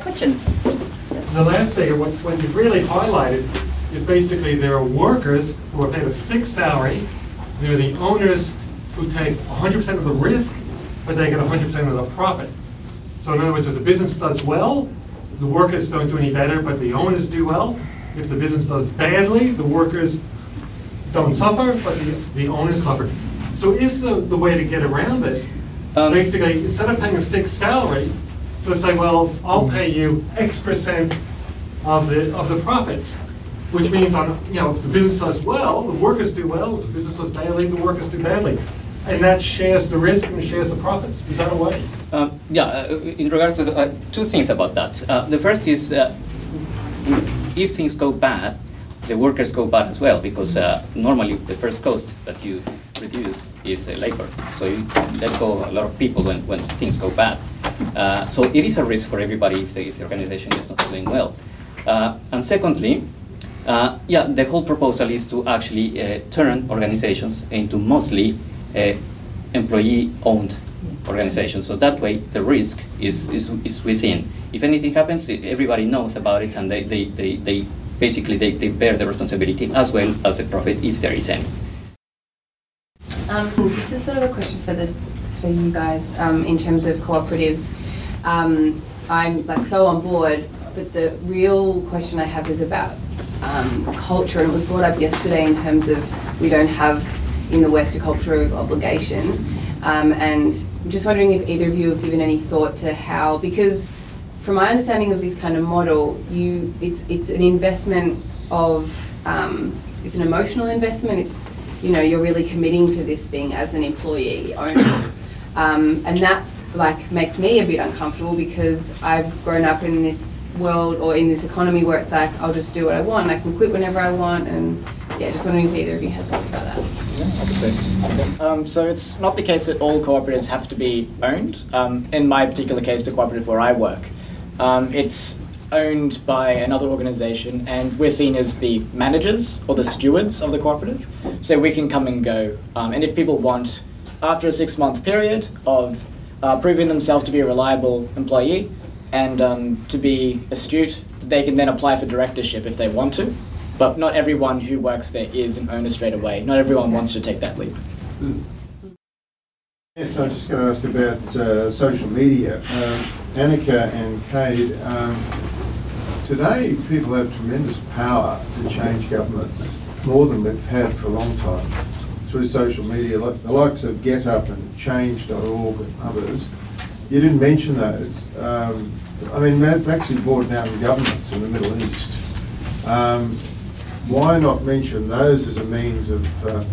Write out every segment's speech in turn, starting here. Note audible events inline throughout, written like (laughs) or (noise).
Questions? The last figure, what, what you've really highlighted is basically there are workers who are paid a fixed salary. There are the owners who take 100% of the risk, but they get 100% of the profit. So in other words, if the business does well, the workers don't do any better, but the owners do well. If the business does badly, the workers don't suffer, but the, the owners suffer. So is the, the way to get around this, Um, basically, instead of paying a fixed salary, so say, well, I'll pay you X percent of the, of the profits, which means on, you know, if the business does well, the workers do well, if the business does badly, the workers do badly. And that shares the risk and shares the profits. Is that a way? Um, yeah, uh, in regards to the, uh, two things about that. Uh, the first is uh, if things go bad, the workers go bad as well because uh, normally the first cost that you reduce is uh, labor. So you let go a lot of people when, when things go bad. Uh, so it is a risk for everybody if the, if the organization is not doing well. Uh, and secondly, uh, yeah, the whole proposal is to actually uh, turn organizations into mostly uh, employee-owned organizations. So that way, the risk is, is, is within. If anything happens, everybody knows about it, and they, they, they, they basically they, they bear the responsibility as well as the profit if there is any. Um, this is sort of a question for the for you guys um, in terms of cooperatives. Um, I'm like so on board, but the real question I have is about um, culture, and it was brought up yesterday in terms of we don't have in the West a culture of obligation, um, and I'm just wondering if either of you have given any thought to how because from my understanding of this kind of model, you it's it's an investment of um, it's an emotional investment. It's you know you're really committing to this thing as an employee owner, (coughs) um, and that like makes me a bit uncomfortable because I've grown up in this world or in this economy where it's like I'll just do what I want. I can quit whenever I want, and yeah, just wondering if either of you had thoughts about that. Yeah, I could say. Um, so it's not the case that all cooperatives have to be owned. Um, in my particular case, the cooperative where I work, um, it's owned by another organisation, and we're seen as the managers or the stewards of the cooperative. So we can come and go, um, and if people want, after a six-month period of uh, proving themselves to be a reliable employee and um, to be astute, they can then apply for directorship if they want to. But not everyone who works there is an owner straight away. Not everyone wants to take that leap. Yes, I was just going to ask about uh, social media. Um, Annika and Cade, um, today people have tremendous power to change governments, more than we've had for a long time, through social media, like the likes of GetUp and Change.org and others. You didn't mention those. Um, I mean, they've actually brought down governments in the Middle East. Um, why not mention those as a means of, uh,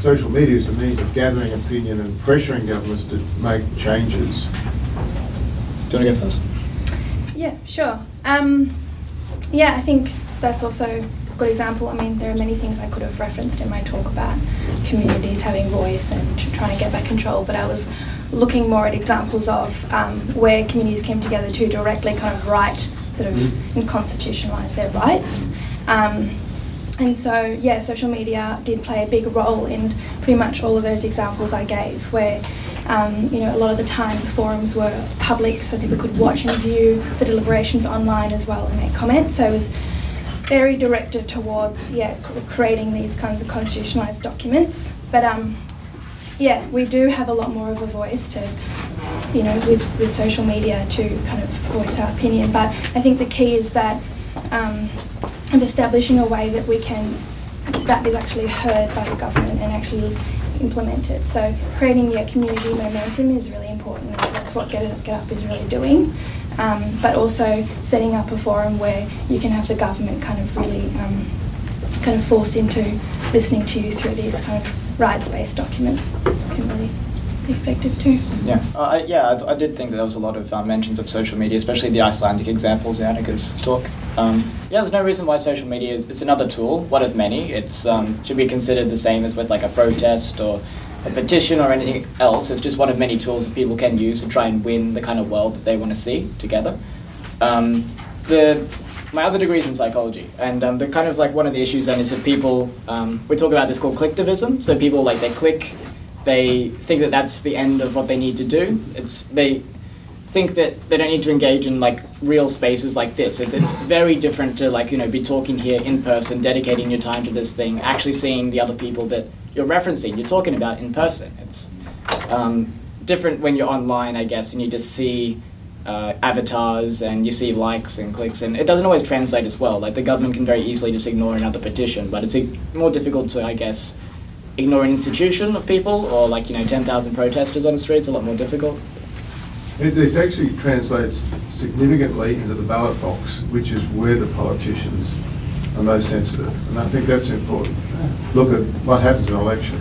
social media as a means of gathering opinion and pressuring governments to make changes? Do you want to go first? Yeah, sure. Um, yeah, I think that's also a good example. I mean, there are many things I could have referenced in my talk about communities having voice and trying to get back control, but I was looking more at examples of um, where communities came together to directly kind of write, sort of, and constitutionalise their rights. Um, and so, yeah, social media did play a big role in pretty much all of those examples I gave, where, um, you know, a lot of the time the forums were public so people could watch and view the deliberations online as well and make comments. So it was very directed towards, yeah, creating these kinds of constitutionalised documents. But, um, yeah, we do have a lot more of a voice to, you know, with, with social media to kind of voice our opinion. But I think the key is that um, of establishing a way that we can, that is actually heard by the government and actually implemented. So creating the community momentum is really important. That's what Get, It, Get Up is really doing. Um, but also setting up a forum where you can have the government kind of really um, kind of forced into listening to you through these kind of rights-based documents can really effective too. Yeah, uh, I, yeah, I, I did think that there was a lot of uh, mentions of social media, especially the Icelandic examples in Annika's talk. Um, yeah, there's no reason why social media is it's another tool, one of many. It's um, should be considered the same as with like a protest or a petition or anything else. It's just one of many tools that people can use to try and win the kind of world that they want to see together. Um, the my other degree is in psychology, and um, the kind of like one of the issues then is that people um, we talk about this called clicktivism. So people like they click, they think that that's the end of what they need to do. It's they think that they don't need to engage in like real spaces like this. It's, it's very different to like you know be talking here in person, dedicating your time to this thing, actually seeing the other people that you're referencing, you're talking about in person. It's um, different when you're online, I guess, and you just see uh, avatars and you see likes and clicks, and it doesn't always translate as well. Like the government can very easily just ignore another petition, but it's more difficult to, I guess, ignore an institution of people or like you know 10,000 protesters on the street. It's a lot more difficult. It, it actually translates significantly into the ballot box, which is where the politicians are most sensitive. And I think that's important. Look at what happens in elections.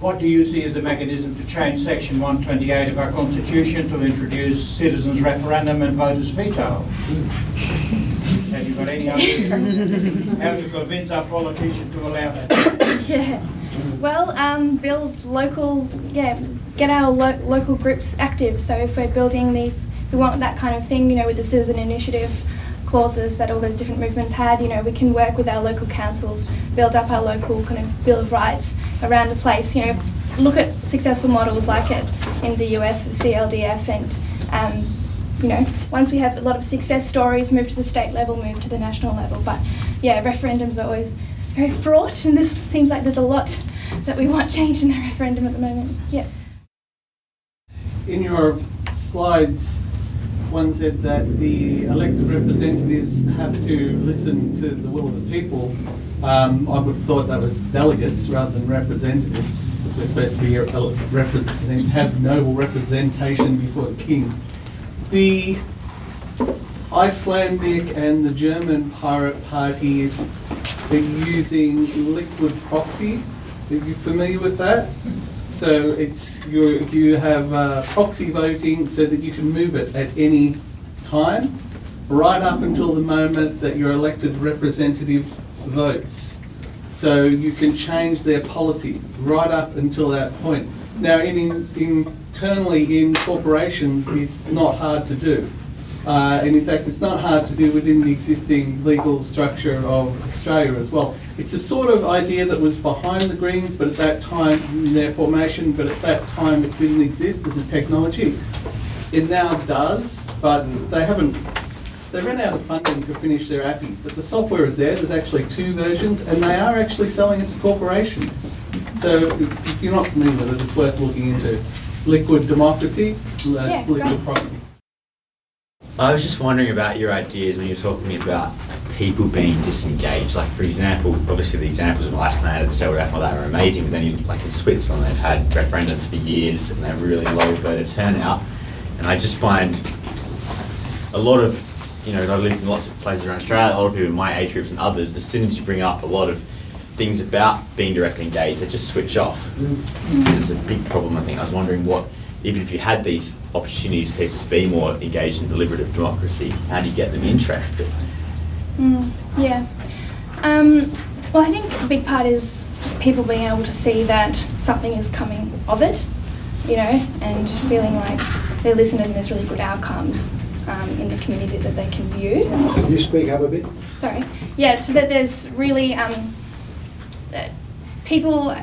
What do you see as the mechanism to change section 128 of our constitution to introduce citizens referendum and voters veto? (laughs) Have you got any ideas (laughs) how to convince our politicians to allow that? yeah. Well, um, build local, yeah, get our lo- local groups active. So if we're building these, we want that kind of thing, you know, with the citizen initiative clauses that all those different movements had, you know, we can work with our local councils, build up our local kind of bill of rights around the place, you know, look at successful models like it in the US with CELDF and, um, you know, once we have a lot of success stories, move to the state level, move to the national level. But yeah, referendums are always very fraught, and this seems like there's a lot that we want (laughs) changed in the referendum at the moment. Yeah. In your slides, one said that the elected representatives have to listen to the will of the people. Um, I would have thought that was delegates rather than representatives, because we're supposed to be represent, have noble representation before the king. The Icelandic and the German pirate parties are using liquid proxy. Are you familiar with that? So it's you you have uh, proxy voting so that you can move it at any time, right up until the moment that your elected representative votes. So you can change their policy right up until that point. Now, in, in internally in corporations, it's not hard to do. Uh, and in fact, it's not hard to do within the existing legal structure of Australia as well. It's a sort of idea that was behind the Greens, but at that time, in their formation, but at that time it didn't exist as a technology. It now does, but they haven't, they ran out of funding to finish their API. But the software is there, there's actually two versions, and they are actually selling it to corporations. So if you're not familiar with it, it's worth looking into. Liquid democracy, that's Yeah, liquid great. proxies. I was just wondering about your ideas when you're talking about people being disengaged. Like, for example, obviously the examples of Iceland and Seldaf, they were amazing, but then you, like in Switzerland, they've had referendums for years and they have really low voter turnout. And I just find a lot of, you know, I've lived in lots of places around Australia, a lot of people in my age groups and others, as soon as you bring up a lot of things about being directly engaged, they just switch off. And it's a big problem, I think. I was wondering what, even if you had these opportunities for people to be more engaged in deliberative democracy, how do you get them interested? Mm, yeah. Um, well, I think a big part is people being able to see that something is coming of it, you know, and feeling like they're listening and there's really good outcomes um, in the community that they can view. Can you speak up a bit? Sorry. Yeah, so that there's really um, that people.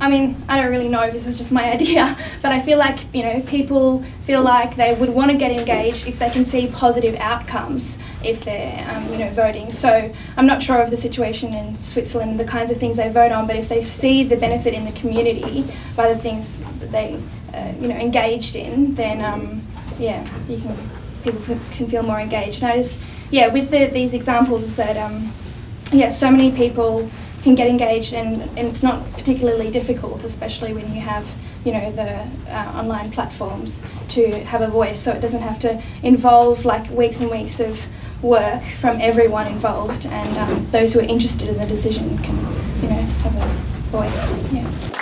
I mean, I don't really know. This is just my (laughs) idea, but I feel like you know people feel like they would want to get engaged if they can see positive outcomes if they're um, you know voting. So I'm not sure of the situation in Switzerland, and the kinds of things they vote on, but if they see the benefit in the community by the things that they uh, you know engaged in, then um, yeah, you can people can, can feel more engaged. And I just yeah, with the, these examples is that um, yeah, so many people can get engaged, and, and it's not particularly difficult, especially when you have you know the uh, online platforms to have a voice. So it doesn't have to involve like weeks and weeks of work from everyone involved, and um, those who are interested in the decision can you know have a voice. Yeah.